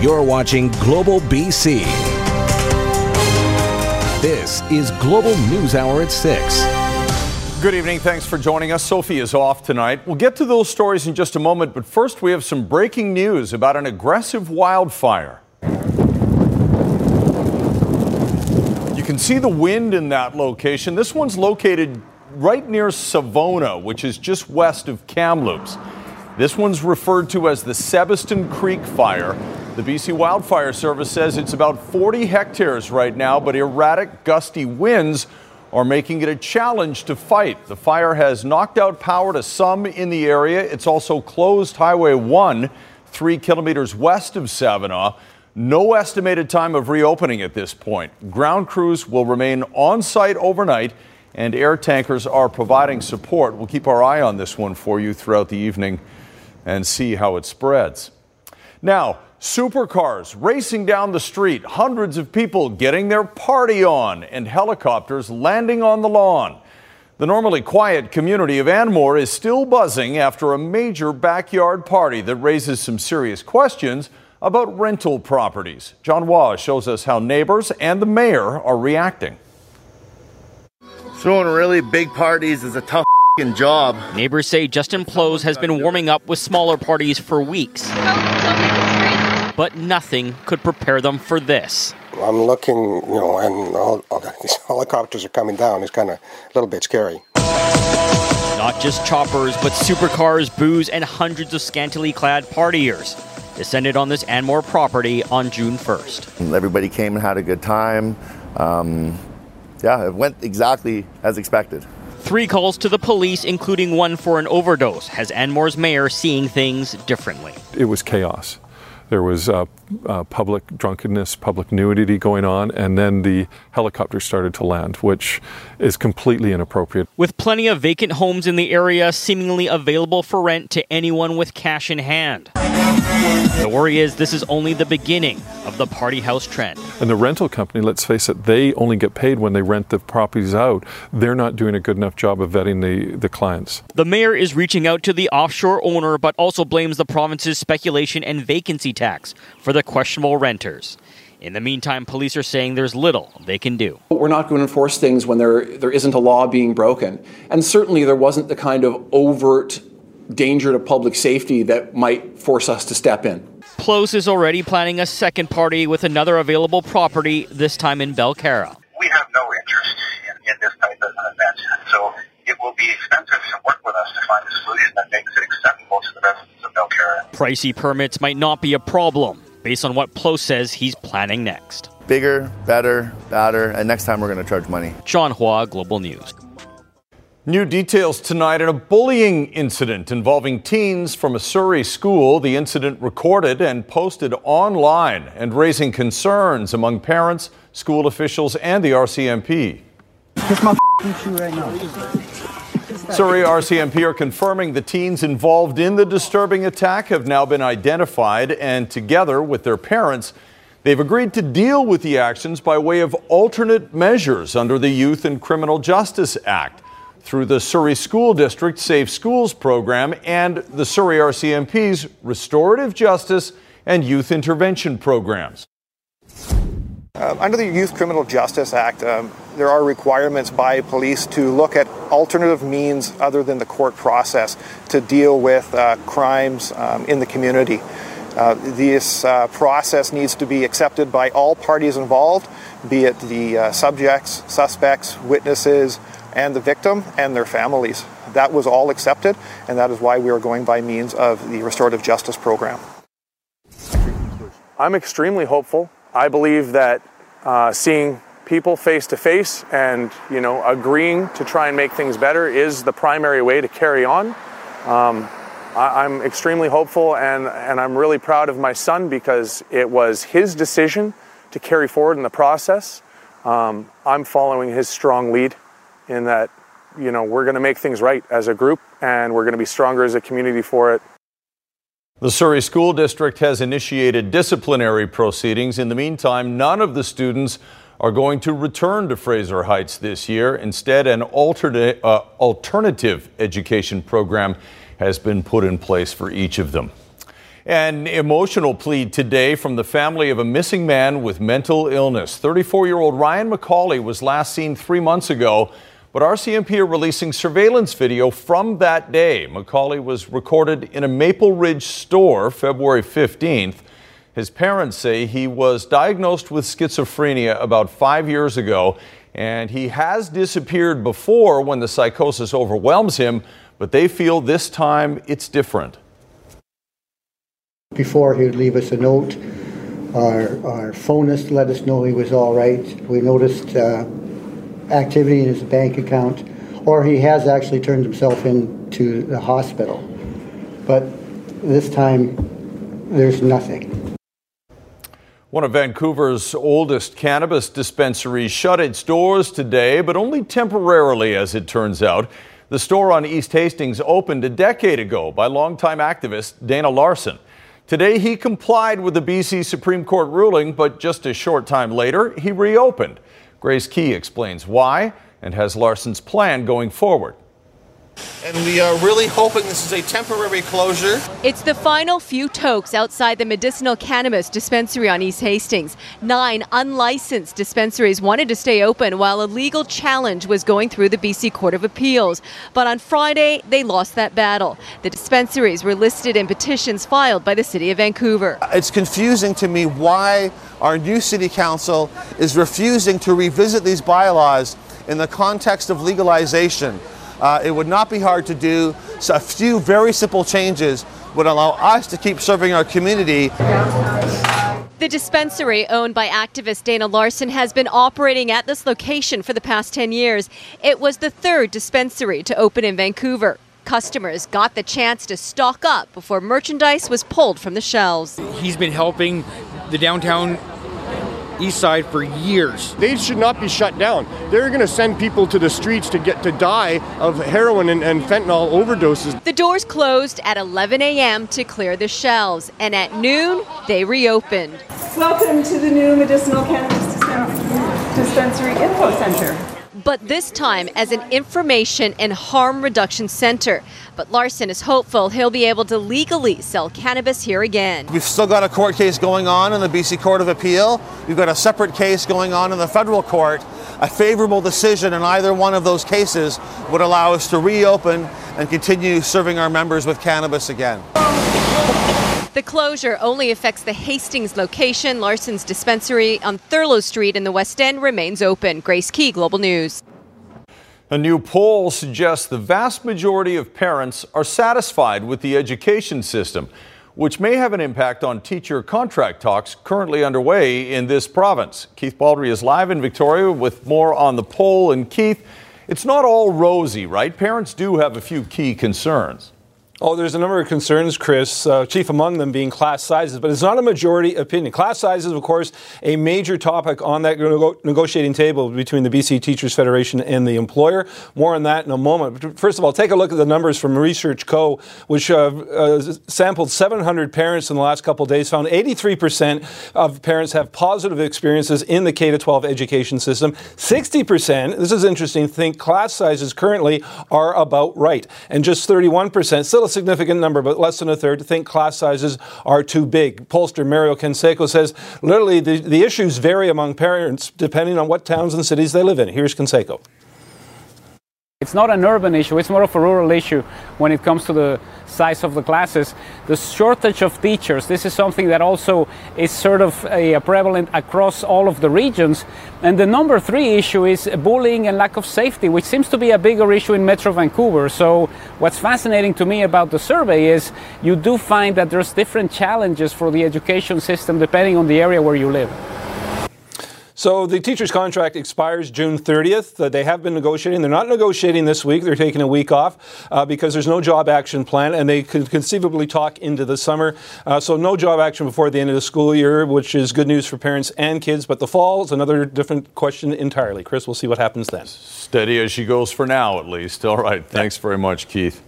You're watching Global BC. This is Global News Hour at 6. Good evening. Thanks for joining us. Sophie is off tonight. We'll get to those stories in just a moment, but first we have some breaking news about an aggressive wildfire. You can see the wind in that location. This one's located right near Savona, which is just west of Kamloops. This one's referred to as the Sabiston Creek Fire. The BC Wildfire Service says it's about 40 hectares right now, but erratic, gusty winds are making it a challenge to fight. The fire has knocked out power to some in the area. It's also closed Highway 1, three kilometers west of Savona. No estimated time of reopening at this point. Ground crews will remain on site overnight, and air tankers are providing support. We'll keep our eye on this one for you throughout the evening and see how it spreads. Now, supercars racing down the street, hundreds of people getting their party on, and helicopters landing on the lawn. The normally quiet community of Anmore is still buzzing after a major backyard party that raises some serious questions about rental properties. John Hua shows us how neighbors and the mayor are reacting. Throwing really big parties is a tough job. Neighbors say Justin Plows has been warming up with smaller parties for weeks. But nothing could prepare them for this. I'm looking, you know, and all, all these helicopters are coming down. It's kind of a little bit scary. Not just choppers, but supercars, booze, and hundreds of scantily clad partiers descended on this Anmore property on June 1st. Everybody came and had a good time. Um, yeah, it went exactly as expected. Three calls to the police, including one for an overdose, has Anmore's mayor seeing things differently. It was chaos. There was uh, uh, public drunkenness, public nudity going on, and then the helicopter started to land, which is completely inappropriate. With plenty of vacant homes in the area seemingly available for rent to anyone with cash in hand. The worry is this is only the beginning of the party house trend. And the rental company, let's face it, they only get paid when they rent the properties out. They're not doing a good enough job of vetting the, the clients. The mayor is reaching out to the offshore owner, but also blames the province's speculation and vacancy tax for the questionable renters. In the meantime, police are saying there's little they can do. We're not going to enforce things when there there isn't a law being broken. And certainly there wasn't the kind of overt danger to public safety that might force us to step in. Plows is already planning a second party with another available property, this time in Belcarra. We have no interest in, in this type of an event. So it will be expensive to work with us to find a solution that makes it acceptable to the residents of Belcarra. Pricey permits might not be a problem, based on what Plow says he's planning next. Bigger, better, badder, and next time we're going to charge money. John Hua, Global News. New details tonight in a bullying incident involving teens from a Surrey school. The incident recorded and posted online and raising concerns among parents, school officials, and the RCMP. Kiss my shoe right now. Surrey RCMP are confirming the teens involved in the disturbing attack have now been identified, and together with their parents, they've agreed to deal with the actions by way of alternate measures under the Youth and Criminal Justice Act through the Surrey School District Safe Schools program and the Surrey RCMP's Restorative Justice and Youth Intervention programs. Uh, under the Youth Criminal Justice Act, um, there are requirements by police to look at alternative means other than the court process to deal with uh, crimes um, in the community. Uh, this uh, process needs to be accepted by all parties involved, be it the uh, subjects, suspects, witnesses, and the victim and their families. That was all accepted, and that is why we are going by means of the restorative justice program. I'm extremely hopeful. I believe that uh, seeing people face to face and you know agreeing to try and make things better is the primary way to carry on. Um, I, I'm extremely hopeful, and and I'm really proud of my son because it was his decision to carry forward in the process. Um, I'm following his strong lead in that you know we're going to make things right as a group and we're going to be stronger as a community for it the Surrey School District has initiated disciplinary proceedings. In the meantime, none of the students are going to return to Fraser Heights this year. Instead, an alternate, uh, alternative education program has been put in place for each of them. An emotional plea today from the family of a missing man with mental illness. 34 year old Ryan McCauley was last seen three months ago, but RCMP are releasing surveillance video from that day. McCauley was recorded in a Maple Ridge store February 15th. His parents say he was diagnosed with schizophrenia about five years ago, and he has disappeared before when the psychosis overwhelms him, but they feel this time it's different. Before he would leave us a note, our, our to let us know he was all right. We noticed uh, activity in his bank account, or he has actually turned himself into the hospital. But this time, there's nothing. One of Vancouver's oldest cannabis dispensaries shut its doors today, but only temporarily, as it turns out. The store on East Hastings opened a decade ago by longtime activist Dana Larsen. Today, he complied with the BC Supreme Court ruling, but just a short time later, he reopened. Grace Key explains why and has Larsen's plan going forward. And we are really hoping this is a temporary closure. It's the final few tokes outside the medicinal cannabis dispensary on East Hastings. Nine unlicensed dispensaries wanted to stay open while a legal challenge was going through the BC Court of Appeals. But on Friday, they lost that battle. The dispensaries were listed in petitions filed by the City of Vancouver. It's confusing to me why our new City Council is refusing to revisit these bylaws in the context of legalization. Uh, it would not be hard to do. So a few very simple changes would allow us to keep serving our community. The dispensary, owned by activist Dana Larsen, has been operating at this location for the past 10 years. It was the third dispensary to open in Vancouver. Customers got the chance to stock up before merchandise was pulled from the shelves. He's been helping the downtown east side for years. They should not be shut down. They're going to send people to the streets to get to die of heroin and, and fentanyl overdoses. The doors closed at 11 a.m. to clear the shelves, and at noon they reopened. Welcome to the new medicinal cannabis dispensary info center but this time as an information and harm reduction center. But Larsen is hopeful he'll be able to legally sell cannabis here again. We've still got a court case going on in the BC Court of Appeal. We've got a separate case going on in the federal court. A favorable decision in either one of those cases would allow us to reopen and continue serving our members with cannabis again. The closure only affects the Hastings location. Larsen's dispensary on Thurlow Street in the West End remains open. Grace Key, Global News. A new poll suggests the vast majority of parents are satisfied with the education system, which may have an impact on teacher contract talks currently underway in this province. Keith Baldrey is live in Victoria with more on the poll. And Keith, it's not all rosy, right? Parents do have a few key concerns. Oh, there's a number of concerns, Chris, uh, chief among them being class sizes, but it's not a majority opinion. Class sizes, of course, a major topic on that negotiating table between the BC Teachers Federation and the employer. More on that in a moment. But first of all, take a look at the numbers from Research Co., which uh, uh, sampled 700 parents in the last couple of days, found 83% of parents have positive experiences in the K 12 education system. 60%, this is interesting, think class sizes currently are about right. And just 31%, still significant number, but less than a third, think class sizes are too big. Pollster Mario Canseco says literally the, the issues vary among parents depending on what towns and cities they live in. Here's Canseco. It's not an urban issue, it's more of a rural issue when it comes to the size of the classes. The shortage of teachers, this is something that also is sort of a, prevalent across all of the regions. And the number three issue is bullying and lack of safety, which seems to be a bigger issue in Metro Vancouver. So, what's fascinating to me about the survey is you do find that there's different challenges for the education system depending on the area where you live. So the teacher's contract expires June 30th. Uh, they have been negotiating. They're not negotiating this week. They're taking a week off uh, because there's no job action plan, and they could conceivably talk into the summer. Uh, so no job action before the end of the school year, which is good news for parents and kids. But the fall is another different question entirely. Chris, we'll see what happens then. Steady as she goes for now, at least. All right. Thanks very much, Keith.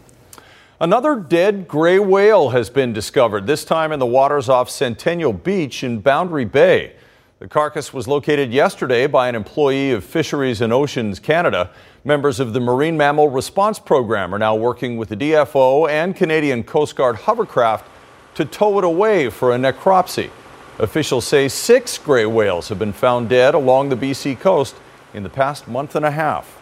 Another dead gray whale has been discovered, this time in the waters off Centennial Beach in Boundary Bay. The carcass was located yesterday by an employee of Fisheries and Oceans Canada. Members of the Marine Mammal Response Program are now working with the DFO and Canadian Coast Guard hovercraft to tow it away for a necropsy. Officials say six gray whales have been found dead along the BC coast in the past month and a half.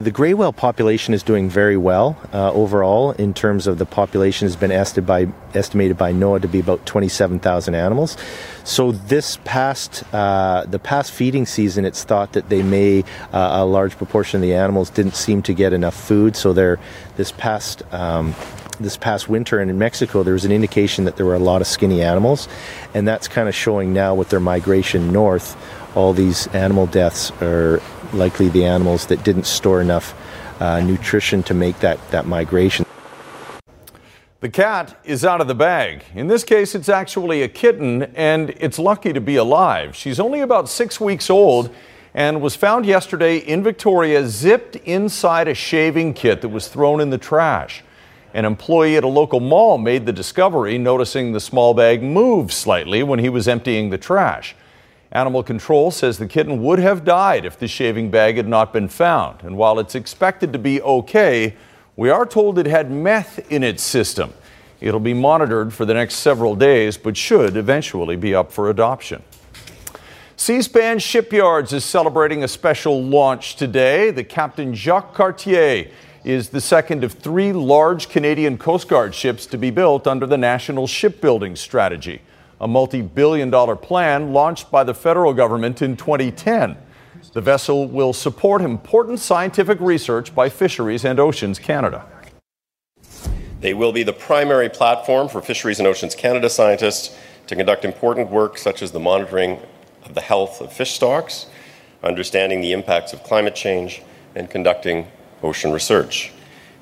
The gray whale population is doing very well uh, overall in terms of the population has been estimated by, estimated by NOAA to be about 27,000 animals. So this past uh, the past feeding season, it's thought that they may uh, a large proportion of the animals didn't seem to get enough food. So they're this past um, this past winter and in Mexico, there was an indication that there were a lot of skinny animals, and that's kind of showing now with their migration north. All these animal deaths are likely the animals that didn't store enough uh, nutrition to make that, that migration. The cat is out of the bag. In this case, it's actually a kitten, and it's lucky to be alive. She's only about six weeks old and was found yesterday in Victoria, zipped inside a shaving kit that was thrown in the trash. An employee at a local mall made the discovery, noticing the small bag move slightly when he was emptying the trash. Animal Control says the kitten would have died if the shaving bag had not been found. And while it's expected to be okay, we are told it had meth in its system. It'll be monitored for the next several days, but should eventually be up for adoption. Seaspan Shipyards is celebrating a special launch today. The Captain Jacques Cartier is the second of three large Canadian Coast Guard ships to be built under the National Shipbuilding Strategy, a multi billion dollar plan launched by the federal government in 2010. The vessel will support important scientific research by Fisheries and Oceans Canada. They will be the primary platform for Fisheries and Oceans Canada scientists to conduct important work such as the monitoring of the health of fish stocks, understanding the impacts of climate change, and conducting ocean research.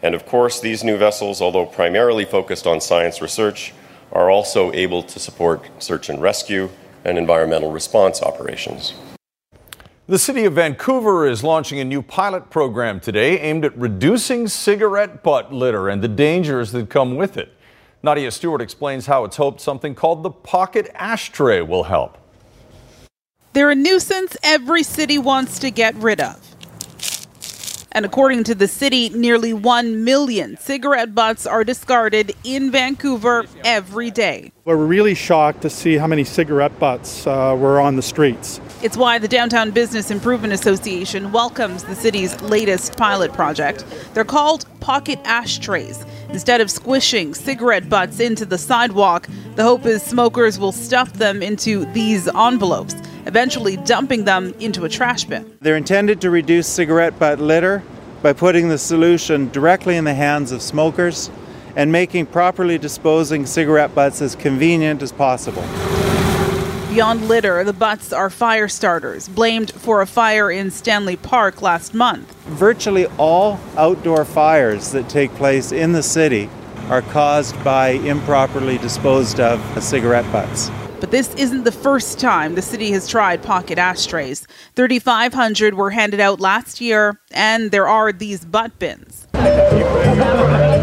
And of course, these new vessels, although primarily focused on science research, are also able to support search and rescue and environmental response operations. The city of Vancouver is launching a new pilot program today aimed at reducing cigarette butt litter and the dangers that come with it. Nadia Stewart explains how it's hoped something called the pocket ashtray will help. They're a nuisance every city wants to get rid of. And according to the city, nearly 1 million cigarette butts are discarded in Vancouver every day. We're really shocked to see how many cigarette butts uh, were on the streets. It's why the Downtown Business Improvement Association welcomes the city's latest pilot project. They're called pocket ashtrays. Instead of squishing cigarette butts into the sidewalk, the hope is smokers will stuff them into these envelopes, eventually dumping them into a trash bin. They're intended to reduce cigarette butt litter by putting the solution directly in the hands of smokers and making properly disposing cigarette butts as convenient as possible. Beyond litter, the butts are fire starters, blamed for a fire in Stanley Park last month. Virtually all outdoor fires that take place in the city are caused by improperly disposed of cigarette butts. But this isn't the first time the city has tried pocket ashtrays. 3,500 were handed out last year, and there are these butt bins.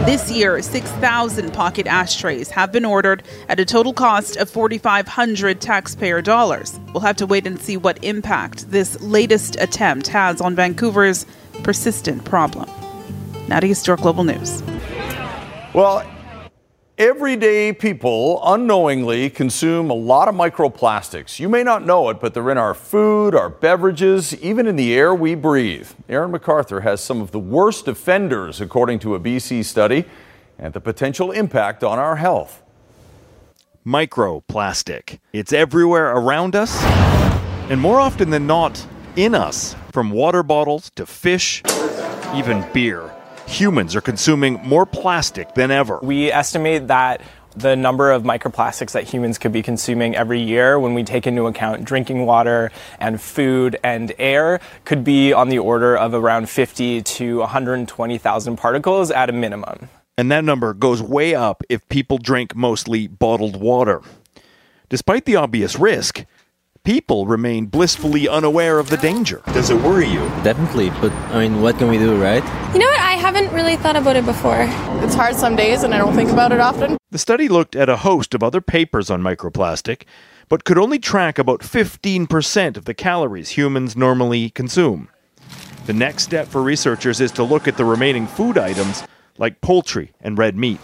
This year, 6,000 pocket ashtrays have been ordered at a total cost of 4,500 taxpayer dollars. We'll have to wait and see what impact this latest attempt has on Vancouver's persistent problem. Nadia Stewart, Global News. Well, everyday people unknowingly consume a lot of microplastics. You may not know it, but they're in our food, our beverages, even in the air we breathe. Aaron MacArthur has some of the worst offenders, according to a BC study, and the potential impact on our health. Microplastic. It's everywhere around us, and more often than not, in us. From water bottles to fish, even beer. Humans are consuming more plastic than ever. We estimate that the number of microplastics that humans could be consuming every year when we take into account drinking water and food and air could be on the order of around 50 to 120,000 particles at a minimum. And that number goes way up if people drink mostly bottled water. Despite the obvious risk, people remain blissfully unaware of the danger. Does it worry you? Definitely, but I mean, what can we do, right? You know what? I haven't really thought about it before. It's hard some days and I don't think about it often. The study looked at a host of other papers on microplastic, but could only track about 15% of the calories humans normally consume. The next step for researchers is to look at the remaining food items like poultry and red meat.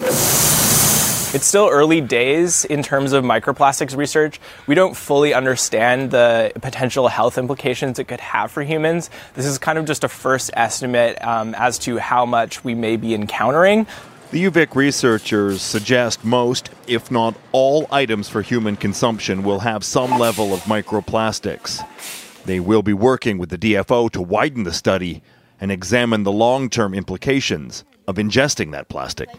It's still early days in terms of microplastics research. We don't fully understand the potential health implications it could have for humans. This is kind of just a first estimate um, as to how much we may be encountering. The UVic researchers suggest most, if not all, items for human consumption will have some level of microplastics. They will be working with the DFO to widen the study and examine the long term implications of ingesting that plastic.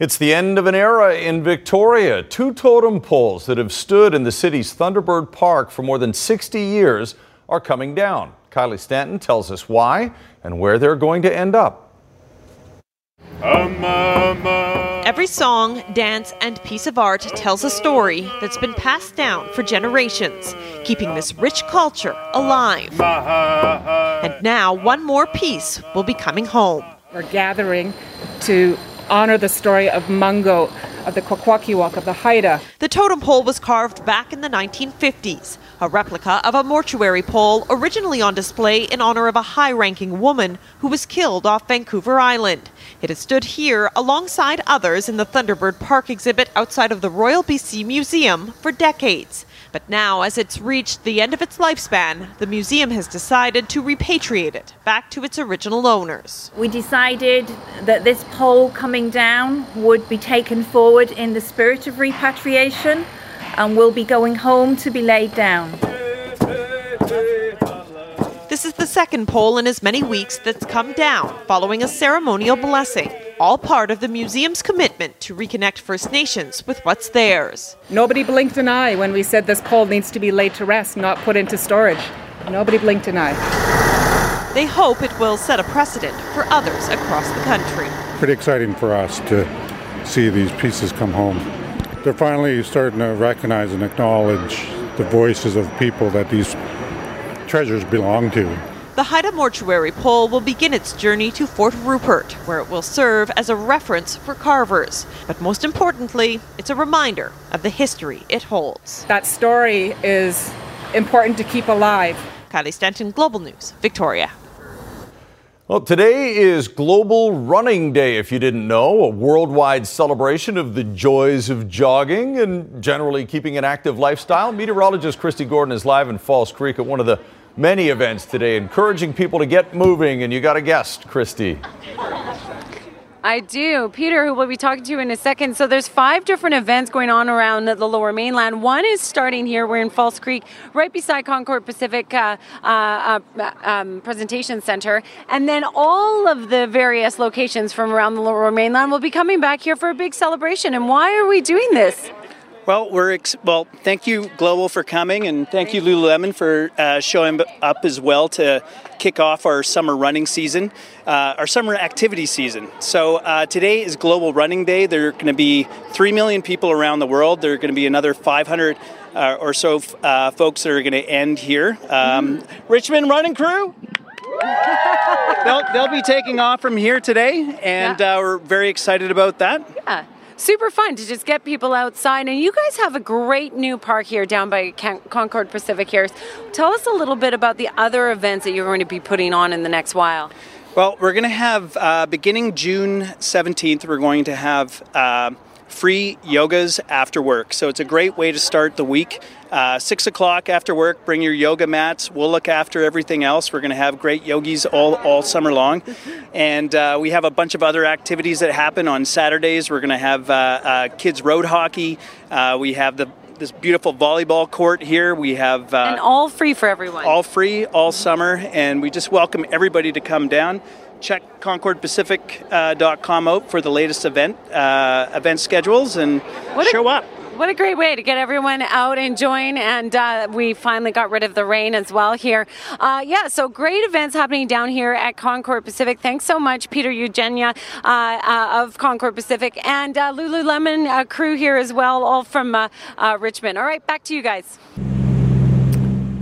It's the end of an era in Victoria. Two totem poles that have stood in the city's Thunderbird Park for more than 60 years are coming down. Kylie Stanton tells us why and where they're going to end up. Every song, dance, and piece of art tells a story that's been passed down for generations, keeping this rich culture alive. And now, one more piece will be coming home. We're gathering to honor the story of Mungo, of the Kwakwaka'wakw, of the Haida. The totem pole was carved back in the 1950s, a replica of a mortuary pole originally on display in honor of a high ranking woman who was killed off Vancouver Island. It has stood here alongside others in the Thunderbird Park exhibit outside of the Royal BC Museum for decades. But now, as it's reached the end of its lifespan, the museum has decided to repatriate it back to its original owners. We decided that this pole coming down would be taken forward in the spirit of repatriation and will be going home to be laid down. This is the second pole in as many weeks that's come down following a ceremonial blessing, all part of the museum's commitment to reconnect First Nations with what's theirs. Nobody blinked an eye when we said this pole needs to be laid to rest, not put into storage. Nobody blinked an eye. They hope it will set a precedent for others across the country. Pretty exciting for us to see these pieces come home. They're finally starting to recognize and acknowledge the voices of people that these treasures belong to. The Haida Mortuary Pole will begin its journey to Fort Rupert, where it will serve as a reference for carvers. But most importantly, it's a reminder of the history it holds. That story is important to keep alive. Kylie Stanton, Global News, Victoria. Well, today is Global Running Day, if you didn't know, a worldwide celebration of the joys of jogging and generally keeping an active lifestyle. Meteorologist Christy Gordon is live in False Creek at one of the many events today, encouraging people to get moving. And you got a guest, Christy. I do. Peter, who we'll be talking to in a second. So there's five different events going on around the lower mainland. One is starting here. We're in False Creek, right beside Concord Pacific uh, uh, uh, um, Presentation Center. And then all of the various locations from around the lower mainland will be coming back here for a big celebration. And why are we doing this? Well, we're ex- well. Thank you, Global, for coming, and thank you, Lululemon, for uh, showing up as well to kick off our summer running season, uh, our summer activity season. So uh, today is Global Running Day. There are going to be three million people around the world. There are going to be another 500 uh, or so uh, folks that are going to end here. Um, Richmond Running Crew. they'll, they'll be taking off from here today, and uh, we're very excited about that. Yeah super fun to just get people outside. And you guys have a great new park here down by Concord Pacific here. Tell us a little bit about the other events that you're going to be putting on in the next while. Well, we're going to have, uh, beginning June 17th, we're going to have uh, free yogas after work. So it's a great way to start the week. Uh, six o'clock after work, bring your yoga mats. We'll look after everything else. We're going to have great yogis all, all summer long. And uh, we have a bunch of other activities that happen on Saturdays. We're going to have uh, uh, kids' road hockey. Uh, we have the this beautiful volleyball court here. We have uh, and all free for everyone. All free all summer, and we just welcome everybody to come down check concordpacific.com out for the latest event uh, event schedules and what show a, up. What a great way to get everyone out and join. and uh, we finally got rid of the rain as well here. Uh, yeah, so great events happening down here at Concord Pacific. Thanks so much, Peter Eugenia uh, uh of Concord Pacific, and uh, Lululemon uh, crew here as well, all from Richmond. All right, back to you guys.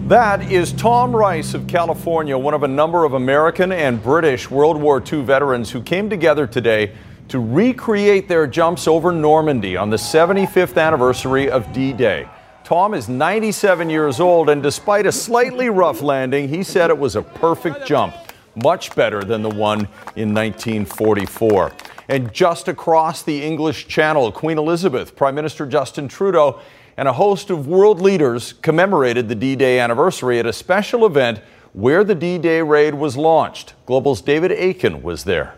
That is Tom Rice of California, one of a number of American and British World War II veterans who came together today to recreate their jumps over Normandy on the 75th anniversary of D Day. Tom is 97 years old, and despite a slightly rough landing, he said it was a perfect jump, much better than the one in 1944. And just across the English Channel, Queen Elizabeth, Prime Minister Justin Trudeau, and a host of world leaders commemorated the D Day anniversary at a special event where the D Day raid was launched. Global's David Akin was there.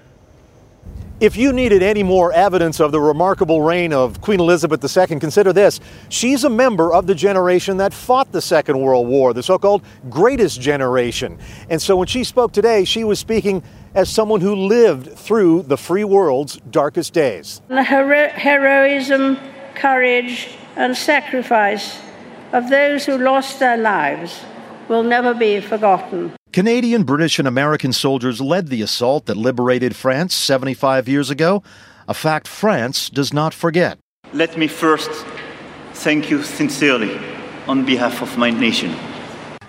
If you needed any more evidence of the remarkable reign of Queen Elizabeth II, consider this. She's a member of the generation that fought the Second World War, the so called greatest generation. And so when she spoke today, she was speaking as someone who lived through the free world's darkest days. The hero- heroism, courage, and sacrifice of those who lost their lives will never be forgotten. Canadian, British, and American soldiers led the assault that liberated France 75 years ago, a fact France does not forget. Let me first thank you sincerely on behalf of my nation.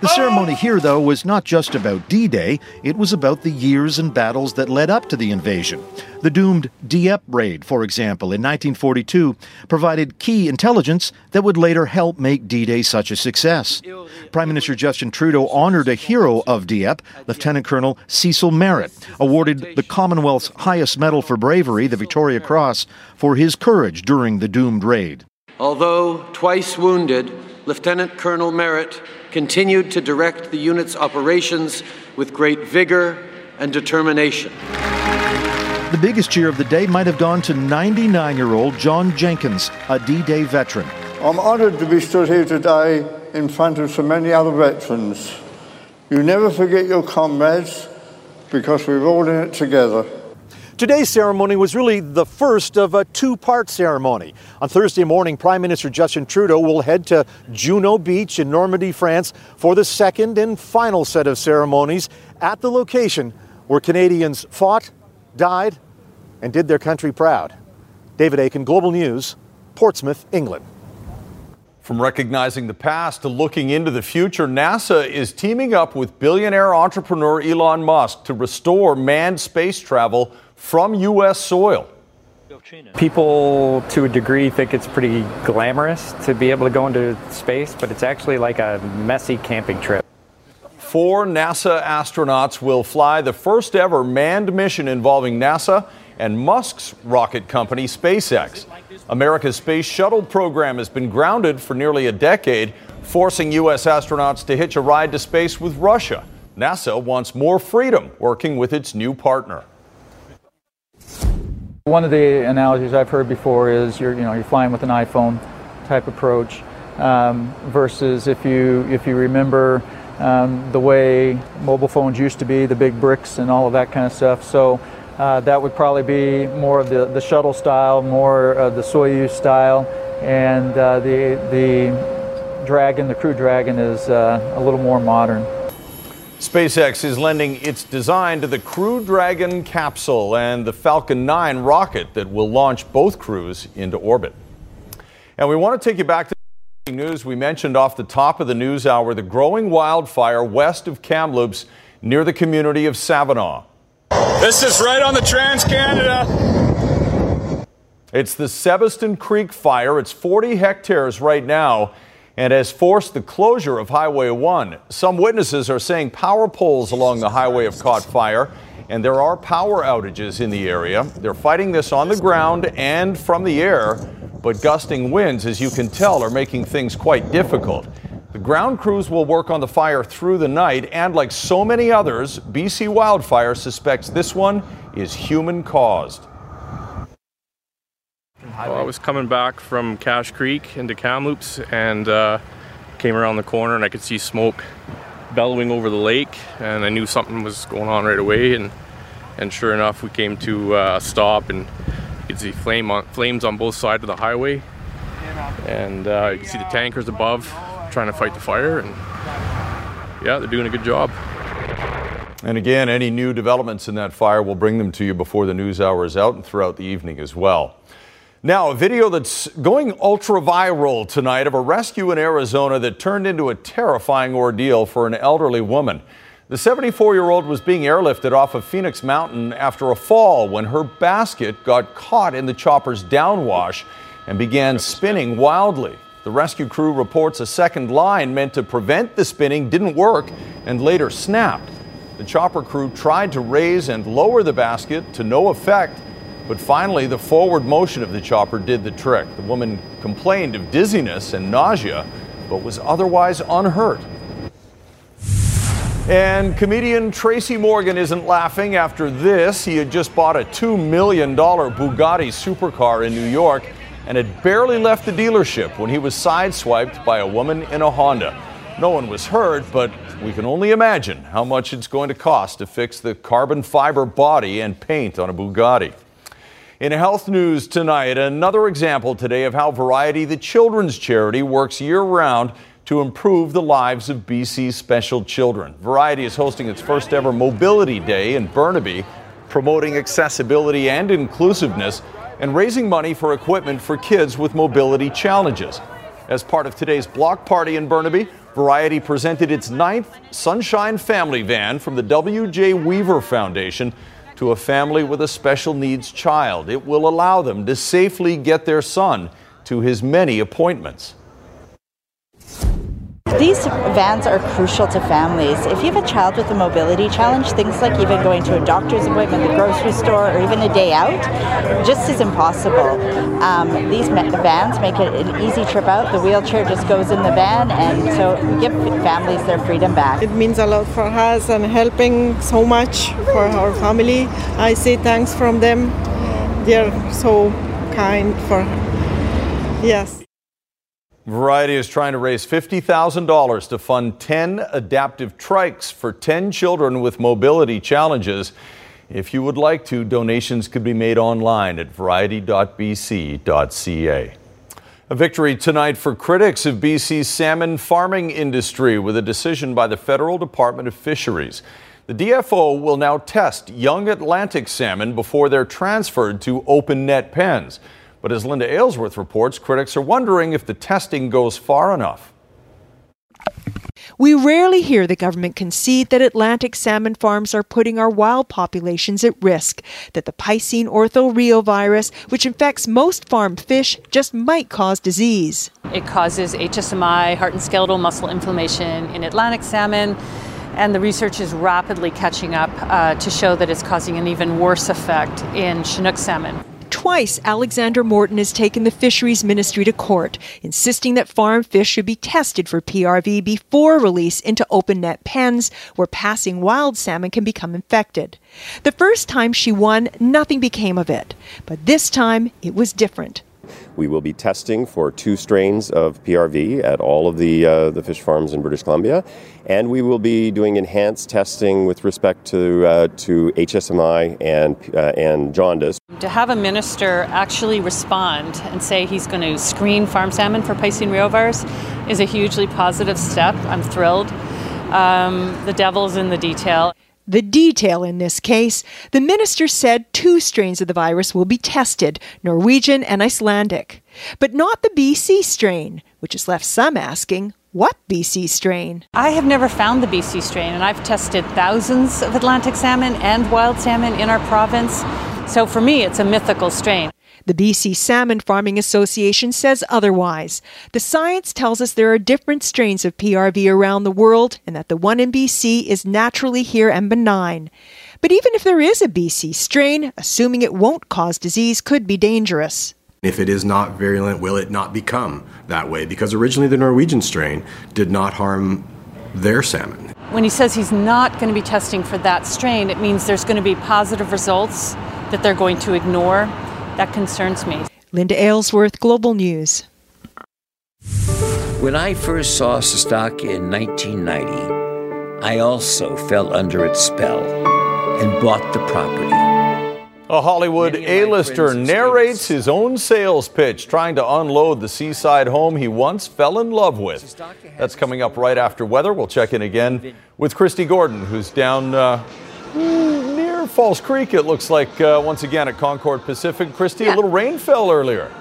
The ceremony here, though, was not just about D Day, it was about the years and battles that led up to the invasion. The doomed Dieppe raid, for example, in 1942, provided key intelligence that would later help make D Day such a success. Prime Minister Justin Trudeau honored a hero of Dieppe, Lieutenant Colonel Cecil Merritt, awarded the Commonwealth's highest medal for bravery, the Victoria Cross, for his courage during the doomed raid. Although twice wounded, Lieutenant Colonel Merritt continued to direct the unit's operations with great vigor and determination. The biggest cheer of the day might have gone to 99 year old John Jenkins, a D Day veteran. I'm honoured to be stood here today in front of so many other veterans. You never forget your comrades because we're all in it together. Today's ceremony was really the first of a two part ceremony. On Thursday morning, Prime Minister Justin Trudeau will head to Juno Beach in Normandy, France, for the second and final set of ceremonies at the location where Canadians fought, died, and did their country proud. David Akin, Global News, Portsmouth, England. From recognizing the past to looking into the future, NASA is teaming up with billionaire entrepreneur Elon Musk to restore manned space travel from U.S. soil. People, to a degree, think it's pretty glamorous to be able to go into space, but it's actually like a messy camping trip. Four NASA astronauts will fly the first ever manned mission involving NASA and Musk's rocket company, SpaceX. America's space shuttle program has been grounded for nearly a decade, forcing U.S. astronauts to hitch a ride to space with Russia. NASA wants more freedom working with its new partner. One of the analogies I've heard before is you're, you know, you're flying with an iPhone type approach um, versus if you, if you remember um, the way mobile phones used to be, the big bricks and all of that kind of stuff. So uh, that would probably be more of the, the shuttle style, more of the Soyuz style, and uh, the, the Dragon, the Crew Dragon, is uh, a little more modern. SpaceX is lending its design to the Crew Dragon capsule and the Falcon 9 rocket that will launch both crews into orbit. And we want to take you back to the news we mentioned off the top of the news hour the growing wildfire west of Kamloops near the community of Savona. This is right on the Trans Canada. It's the Sabiston Creek fire. It's 40 hectares right now and has forced the closure of Highway 1. Some witnesses are saying power poles along the highway have caught fire, and there are power outages in the area. They're fighting this on the ground and from the air, but gusting winds, as you can tell, are making things quite difficult. The ground crews will work on the fire through the night, and like so many others, BC Wildfire suspects this one is human caused. Well, I was coming back from Cache Creek into Kamloops and uh, came around the corner and I could see smoke bellowing over the lake and I knew something was going on right away and and sure enough we came to uh, a stop and you could see flame on, flames on both sides of the highway and uh, you can see the tankers above trying to fight the fire and yeah they're doing a good job. And again, any new developments in that fire, we'll bring them to you before the news hour is out and throughout the evening as well. Now, a video that's going ultra viral tonight of a rescue in Arizona that turned into a terrifying ordeal for an elderly woman. The 74 year old was being airlifted off of Phoenix Mountain after a fall when her basket got caught in the chopper's downwash and began spinning wildly. The rescue crew reports a second line meant to prevent the spinning didn't work and later snapped. The chopper crew tried to raise and lower the basket to no effect. But finally, the forward motion of the chopper did the trick. The woman complained of dizziness and nausea, but was otherwise unhurt. And comedian Tracy Morgan isn't laughing after this. He had just bought a $2 million Bugatti supercar in New York and had barely left the dealership when he was sideswiped by a woman in a Honda. No one was hurt, but we can only imagine how much it's going to cost to fix the carbon fiber body and paint on a Bugatti. In health news tonight, another example today of how Variety, the children's charity, works year round to improve the lives of BC's special children. Variety is hosting its first ever Mobility Day in Burnaby, promoting accessibility and inclusiveness and raising money for equipment for kids with mobility challenges. As part of today's block party in Burnaby, Variety presented its ninth Sunshine Family Van from the W.J. Weaver Foundation to a family with a special needs child. It will allow them to safely get their son to his many appointments. These vans are crucial to families. If you have a child with a mobility challenge, things like even going to a doctor's appointment, the grocery store, or even a day out, just is impossible. Um, these vans make it an easy trip out. The wheelchair just goes in the van, and so give families their freedom back. It means a lot for us and helping so much for our family. I say thanks from them. They're so kind for yes. Variety is trying to raise $50,000 to fund 10 adaptive trikes for 10 children with mobility challenges. If you would like to, donations could be made online at variety.bc.ca. A victory tonight for critics of BC's salmon farming industry with a decision by the Federal Department of Fisheries. The DFO will now test young Atlantic salmon before they're transferred to open net pens. But as Linda Aylesworth reports, critics are wondering if the testing goes far enough. We rarely hear the government concede that Atlantic salmon farms are putting our wild populations at risk, that the Piscine orthoreovirus, which infects most farmed fish, just might cause disease. It causes HSMI, heart and skeletal muscle inflammation in Atlantic salmon, and the research is rapidly catching up uh, to show that it's causing an even worse effect in Chinook salmon. Twice, Alexandra Morton has taken the fisheries ministry to court, insisting that farm fish should be tested for PRV before release into open net pens where passing wild salmon can become infected. The first time she won, nothing became of it. But this time, it was different. We will be testing for two strains of PRV at all of the, uh, the fish farms in British Columbia, and we will be doing enhanced testing with respect to, uh, to HSMI and, uh, and jaundice. To have a minister actually respond and say he's going to screen farm salmon for Piscine reovirus is a hugely positive step. I'm thrilled. Um, the devil's in the detail. The detail in this case, the minister said two strains of the virus will be tested Norwegian and Icelandic, but not the BC strain, which has left some asking, what BC strain? I have never found the BC strain, and I've tested thousands of Atlantic salmon and wild salmon in our province. So for me, it's a mythical strain. The BC Salmon Farming Association says otherwise. The science tells us there are different strains of PRV around the world and that the one in BC is naturally here and benign. But even if there is a BC strain, assuming it won't cause disease could be dangerous. If it is not virulent, will it not become that way? Because originally the Norwegian strain did not harm their salmon. When he says he's not going to be testing for that strain, it means there's going to be positive results that they're going to ignore that concerns me. Linda Aylesworth, Global News. When I first saw stock in 1990, I also fell under its spell and bought the property. A Hollywood A-lister narrates his own sales pitch, trying to unload the seaside home he once fell in love with. That's coming up right after weather. We'll check in again with Christy Gordon, who's down uh, near False Creek, it looks like, uh, once again at Concord Pacific. Christy, yeah. a little rain fell earlier.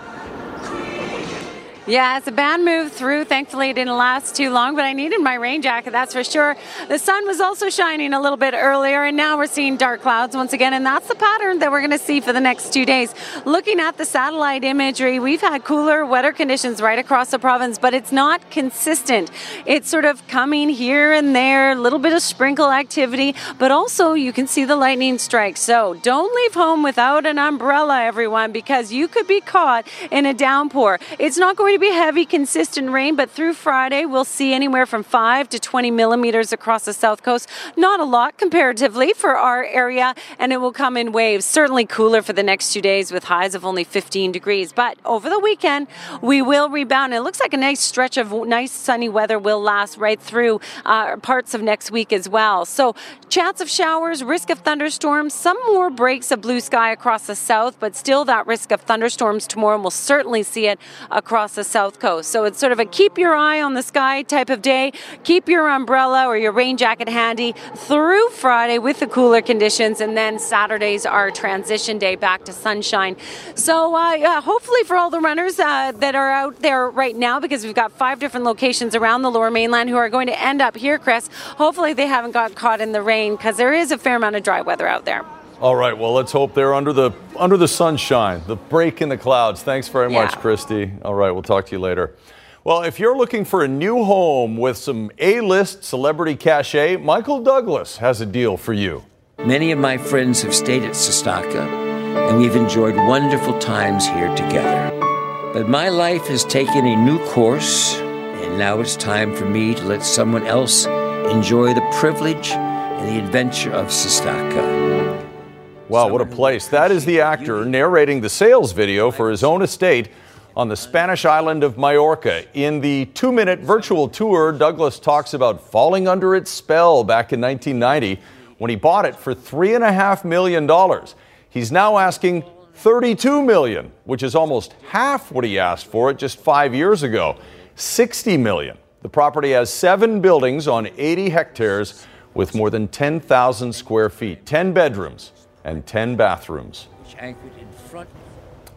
Yeah, it's a bad move through. Thankfully, it didn't last too long, but I needed my rain jacket, that's for sure. The sun was also shining a little bit earlier, and now we're seeing dark clouds once again, and that's the pattern that we're going to see for the next two days. Looking at the satellite imagery, we've had cooler, wetter conditions right across the province, but it's not consistent. It's sort of coming here and there, a little bit of sprinkle activity, but also you can see the lightning strikes. So don't leave home without an umbrella, everyone, because you could be caught in a downpour. It's not going to be heavy, consistent rain, but through Friday, we'll see anywhere from 5 to 20 millimeters across the south coast. Not a lot comparatively for our area, and it will come in waves. Certainly cooler for the next two days with highs of only 15 degrees. But over the weekend, we will rebound. It looks like a nice stretch of nice sunny weather will last right through uh, parts of next week as well. So, chance of showers, risk of thunderstorms, some more breaks of blue sky across the south, but still that risk of thunderstorms tomorrow. And we'll certainly see it across the south coast. So, it's sort of a keep your eye on the sky type of day. Keep your umbrella or your rain jacket handy through Friday with the cooler conditions, and then Saturday's our transition day back to sunshine. So, uh, yeah, hopefully, for all the runners uh, that are out there right now, because we've got five different locations around the lower mainland who are going to end up here, Chris, hopefully they haven't got caught in the rain because there is a fair amount of dry weather out there. All right, well, let's hope they're under the under the sunshine, the break in the clouds. Thanks very much, Christy. All right, we'll talk to you later. Well, if you're looking for a new home with some A-list celebrity cachet, Michael Douglas has a deal for you. Many of my friends have stayed at S'Estaca, and we've enjoyed wonderful times here together. But my life has taken a new course, and now it's time for me to let someone else enjoy the privilege and the adventure of S'Estaca. Wow, what a place. That is the actor narrating the sales video for his own estate on the Spanish island of Majorca. In the two minute virtual tour, Douglas talks about falling under its spell back in 1990 when he bought it for $3.5 million. He's now asking 32 million, which is almost half what he asked for it just five years ago. 60 million. The property has seven buildings on 80 hectares with more than 10,000 square feet, 10 bedrooms, and 10 bathrooms. Anchored in front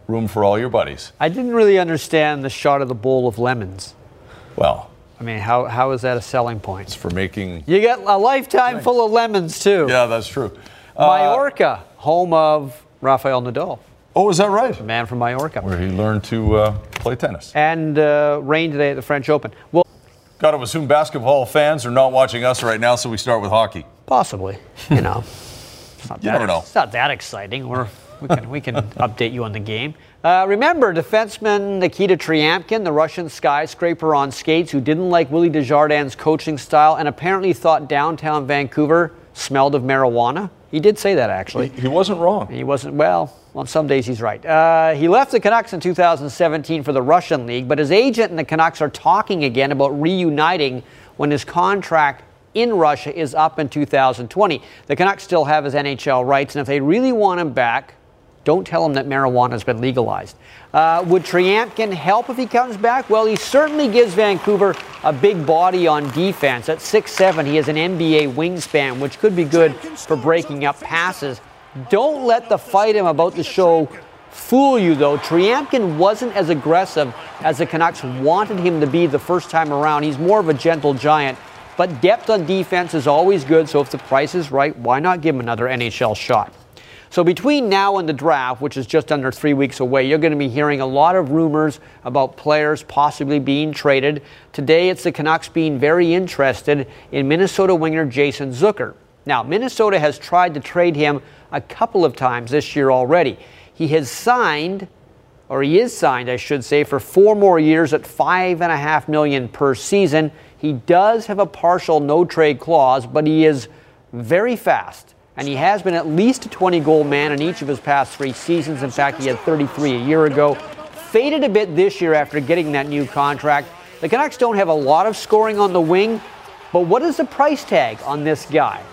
Room for all your buddies. I didn't really understand the shot of the bowl of lemons. Well, I mean, how, how is that a selling point? It's for making. You get a lifetime full of lemons, too. Yeah, that's true. Uh, Majorca, home of Rafael Nadal. Oh, is that right? The man from Majorca. Where he learned to uh, play tennis. And uh, rain today at the French Open. Well, Got to assume basketball fans are not watching us right now, so we start with hockey. possibly. You know, it's not You that, never know. It's not that exciting. We're, we can we can update you on the game. Uh, remember, defenseman Nikita Tryamkin, the Russian skyscraper on skates, who didn't like Willie Desjardins' coaching style and apparently thought downtown Vancouver smelled of marijuana. He did say that actually. He, he wasn't wrong. He wasn't, well, on some days he's right. Uh, he left the Canucks in 2017 for the Russian League, but his agent and the Canucks are talking again about reuniting when his contract in Russia is up in 2020. The Canucks still have his NHL rights, and if they really want him back, don't tell him that marijuana has been legalized. Uh, would Tryamkin help if he comes back? Well, he certainly gives Vancouver a big body on defense. At 6'7, he has an NBA wingspan, which could be good for breaking up passes. Don't let the fight him about the show fool you, though. Tryamkin wasn't as aggressive as the Canucks wanted him to be the first time around. He's more of a gentle giant. But depth on defense is always good, so if the price is right, why not give him another NHL shot? So between now and the draft, which is just under three weeks away, you're going to be hearing a lot of rumors about players possibly being traded. Today, it's the Canucks being very interested in Minnesota winger Jason Zucker. Now, Minnesota has tried to trade him a couple of times this year already. He has signed, or he is signed, I should say, for four more years at five and a half million per season. He does have a partial no trade clause, but he is very fast and he has been at least a 20 goal man in each of his past three seasons. In fact, he had 33 a year ago. Faded a bit this year after getting that new contract. The Canucks don't have a lot of scoring on the wing, but what is the price tag on this guy?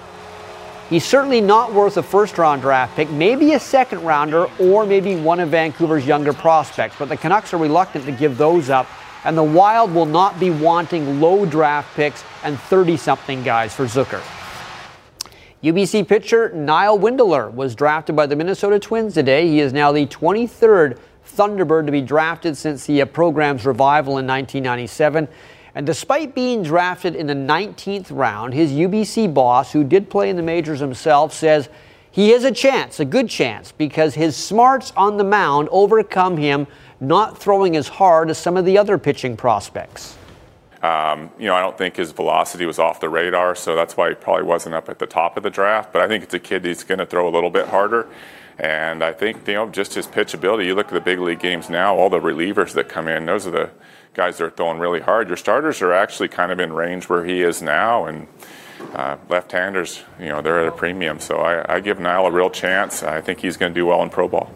He's certainly not worth a first round draft pick, maybe a second rounder, or maybe one of Vancouver's younger prospects. But the Canucks are reluctant to give those up, and the Wild will not be wanting low draft picks and 30 something guys for Zucker. UBC pitcher Niall Windler was drafted by the Minnesota Twins today. He is now the 23rd Thunderbird to be drafted since the uh, program's revival in 1997. And despite being drafted in the 19th round, his UBC boss, who did play in the majors himself, says he has a chance, a good chance, because his smarts on the mound overcome him not throwing as hard as some of the other pitching prospects. Um, you know, I don't think his velocity was off the radar, so that's why he probably wasn't up at the top of the draft. But I think it's a kid that's going to throw a little bit harder. And I think, you know, just his pitch ability. You look at the big league games now, all the relievers that come in, those are the guys that are throwing really hard. Your starters are actually kind of in range where he is now. And uh, left-handers, you know, they're at a premium. So I, I give Niall a real chance. I think he's going to do well in pro ball.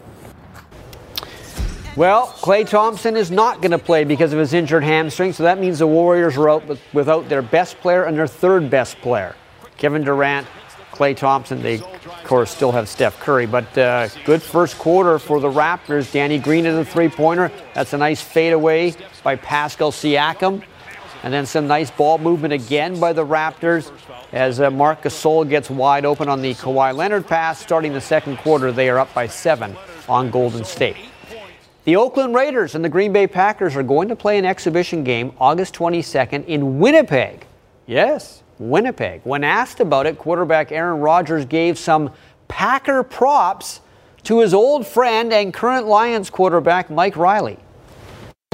Well, Klay Thompson is not going to play because of his injured hamstring, so that means the Warriors are out with, without their best player and their third best player. Kevin Durant, Klay Thompson, they, of course, still have Steph Curry, but uh, good first quarter for the Raptors. Danny Green at the three pointer. That's a nice fadeaway by Pascal Siakam. And then some nice ball movement again by the Raptors as uh, Marc Gasol gets wide open on the Kawhi Leonard pass. Starting the second quarter, they are up by seven on Golden State. The Oakland Raiders and the Green Bay Packers are going to play an exhibition game August 22nd in Winnipeg. Yes, Winnipeg. When asked about it, quarterback Aaron Rodgers gave some Packer props to his old friend and current Lions quarterback Mike Reilly.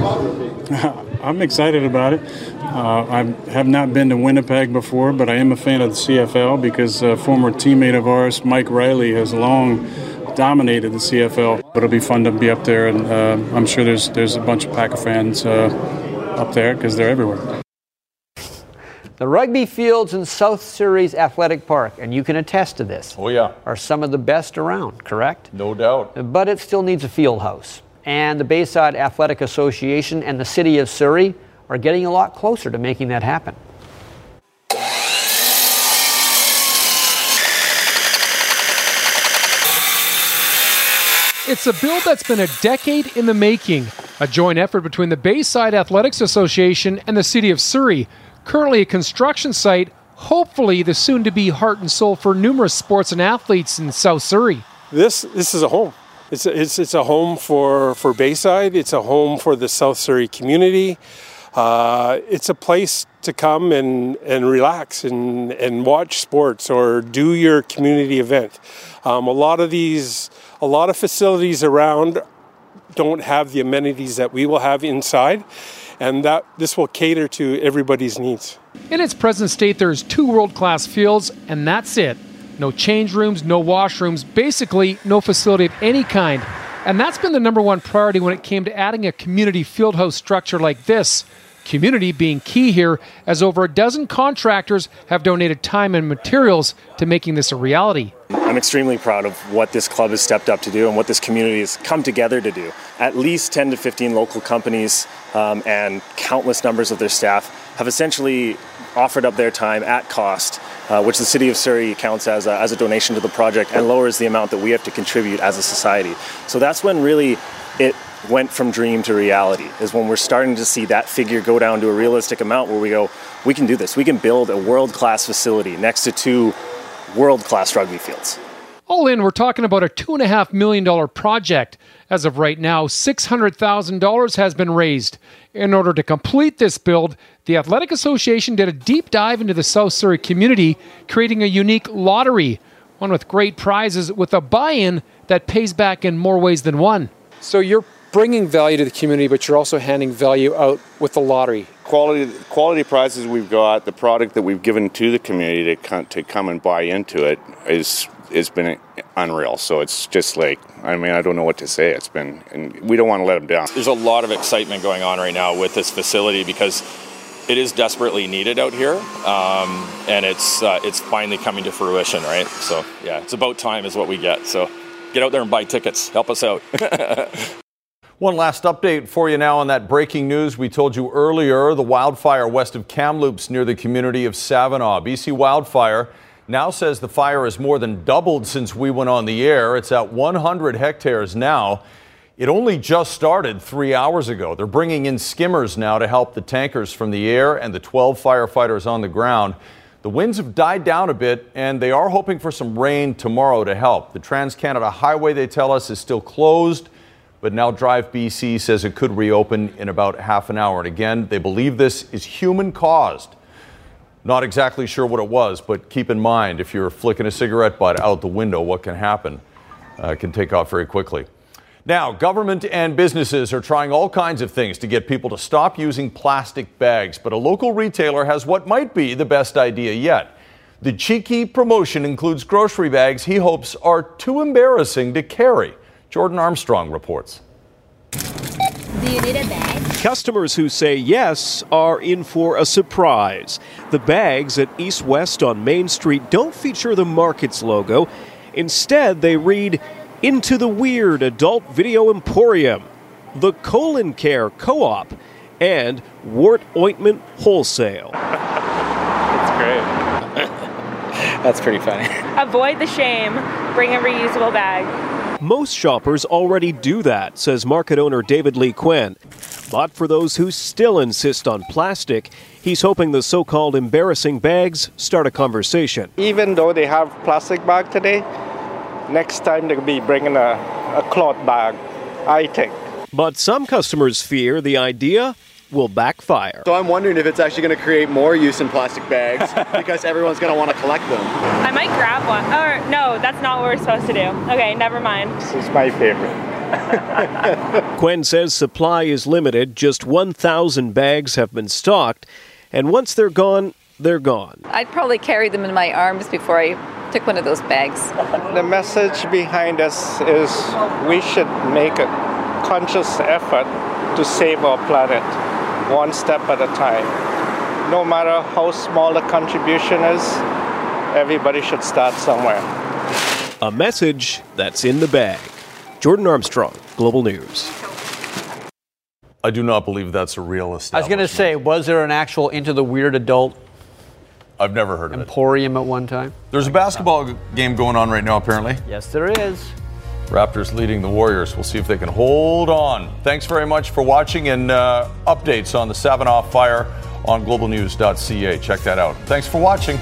I'm excited about it. Uh, I have not been to Winnipeg before, but I am a fan of the CFL because a former teammate of ours, Mike Reilly, has long dominated the CFL. But it'll be fun to be up there, and uh, I'm sure there's there's a bunch of Packer fans uh, up there because they're everywhere. The rugby fields in South Surrey's Athletic Park, and you can attest to this. Oh yeah, are some of the best around. Correct? No doubt. But it still needs a field house, and the Bayside Athletic Association and the City of Surrey are getting a lot closer to making that happen. It's a bill that's been a decade in the making, a joint effort between the Bayside Athletics Association and the City of Surrey, currently a construction site, hopefully the soon to be heart and soul for numerous sports and athletes in South Surrey. This this is a home. It's a, it's, it's a home for, for Bayside. It's a home for the South Surrey community. Uh, it's a place to come and, and relax and, and watch sports or do your community event. Um, a lot of these a lot of facilities around don't have the amenities that we will have inside, and that this will cater to everybody's needs. In its present state, there's two world-class fields, and that's it. No change rooms, no washrooms, basically no facility of any kind. And that's been the number one priority when it came to adding a community fieldhouse structure like this. Community being key here, as over a dozen contractors have donated time and materials to making this a reality. I'm extremely proud of what this club has stepped up to do and what this community has come together to do. At least 10 to 15 local companies um, and countless numbers of their staff have essentially offered up their time at cost, uh, which the City of Surrey counts as a, as a donation to the project and lowers the amount that we have to contribute as a society. So that's when really it went from dream to reality is when we're starting to see that figure go down to a realistic amount where we go we can do this. We can build a world-class facility next to two world-class rugby fields. All in we're talking about a $2.5 million project. As of right now $600000 has been raised. In order to complete this build the athletic association did a deep dive into the south surrey community creating a unique lottery one with great prizes with a buy-in that pays back in more ways than one. So you're bringing value to the community, but you're also handing value out with the lottery. Quality, quality prizes we've got, the product that we've given to the community to come, to come and buy into it is has been unreal. So it's just like, I mean, I don't know what to say. It's been, and we don't want to let them down. There's a lot of excitement going on right now with this facility because it is desperately needed out here, um, and it's uh, it's finally coming to fruition, right? So yeah, it's about time is what we get. So get out there and buy tickets. Help us out. One last update for you now on that breaking news we told you earlier the wildfire west of Kamloops near the community of Savona. BC Wildfire now says the fire has more than doubled since we went on the air. It's at 100 hectares now. It only just started three hours ago. They're bringing in skimmers now to help the tankers from the air and the 12 firefighters on the ground. The winds have died down a bit, and they are hoping for some rain tomorrow to help. The Trans Canada Highway, they tell us, is still closed but now Drive BC says it could reopen in about half an hour. And again, they believe this is human caused. Not exactly sure what it was, but keep in mind if you're flicking a cigarette butt out the window, what can happen? Uh, can take off very quickly. Now, government and businesses are trying all kinds of things to get people to stop using plastic bags, but a local retailer has what might be the best idea yet. The cheeky promotion includes grocery bags he hopes are too embarrassing to carry. Jordan Armstrong reports. Do you need a bag? Customers who say yes are in for a surprise. The bags at East West on Main Street don't feature the Markets logo. Instead, they read Into the Weird Adult Video Emporium, the Colon Care Co op, and Wart Ointment Wholesale. That's great. That's pretty funny. Avoid the shame, bring a reusable bag. Most shoppers already do that, says market owner David Lee Kwan. But for those who still insist on plastic, he's hoping the so called embarrassing bags start a conversation. Even though they have plastic bag today, next time they'll be bringing a, a cloth bag, I think. But some customers fear the idea will backfire. So I'm wondering if it's actually going to create more use in plastic bags because everyone's going to want to collect them. I might grab one. Or no, that's not what we're supposed to do. Okay, never mind. This is my favorite. Kwan says supply is limited. Just 1,000 bags have been stocked, and once they're gone, they're gone. I'd probably carry them in my arms before I took one of those bags. The message behind us is we should make a conscious effort to save our planet one step at a time. No matter how small the contribution is, everybody should start somewhere. A message that's in the bag. Jordan Armstrong, Global News. I do not believe that's a realistic. I was going to say, was there an actual Into the Weird Adult I've never heard of Emporium at one time? There's a basketball game going on right now, apparently. Yes, there is. Raptors leading the Warriors. We'll see if they can hold on. Thanks very much for watching and uh, updates on the Savona fire on globalnews.ca. Check that out. Thanks for watching.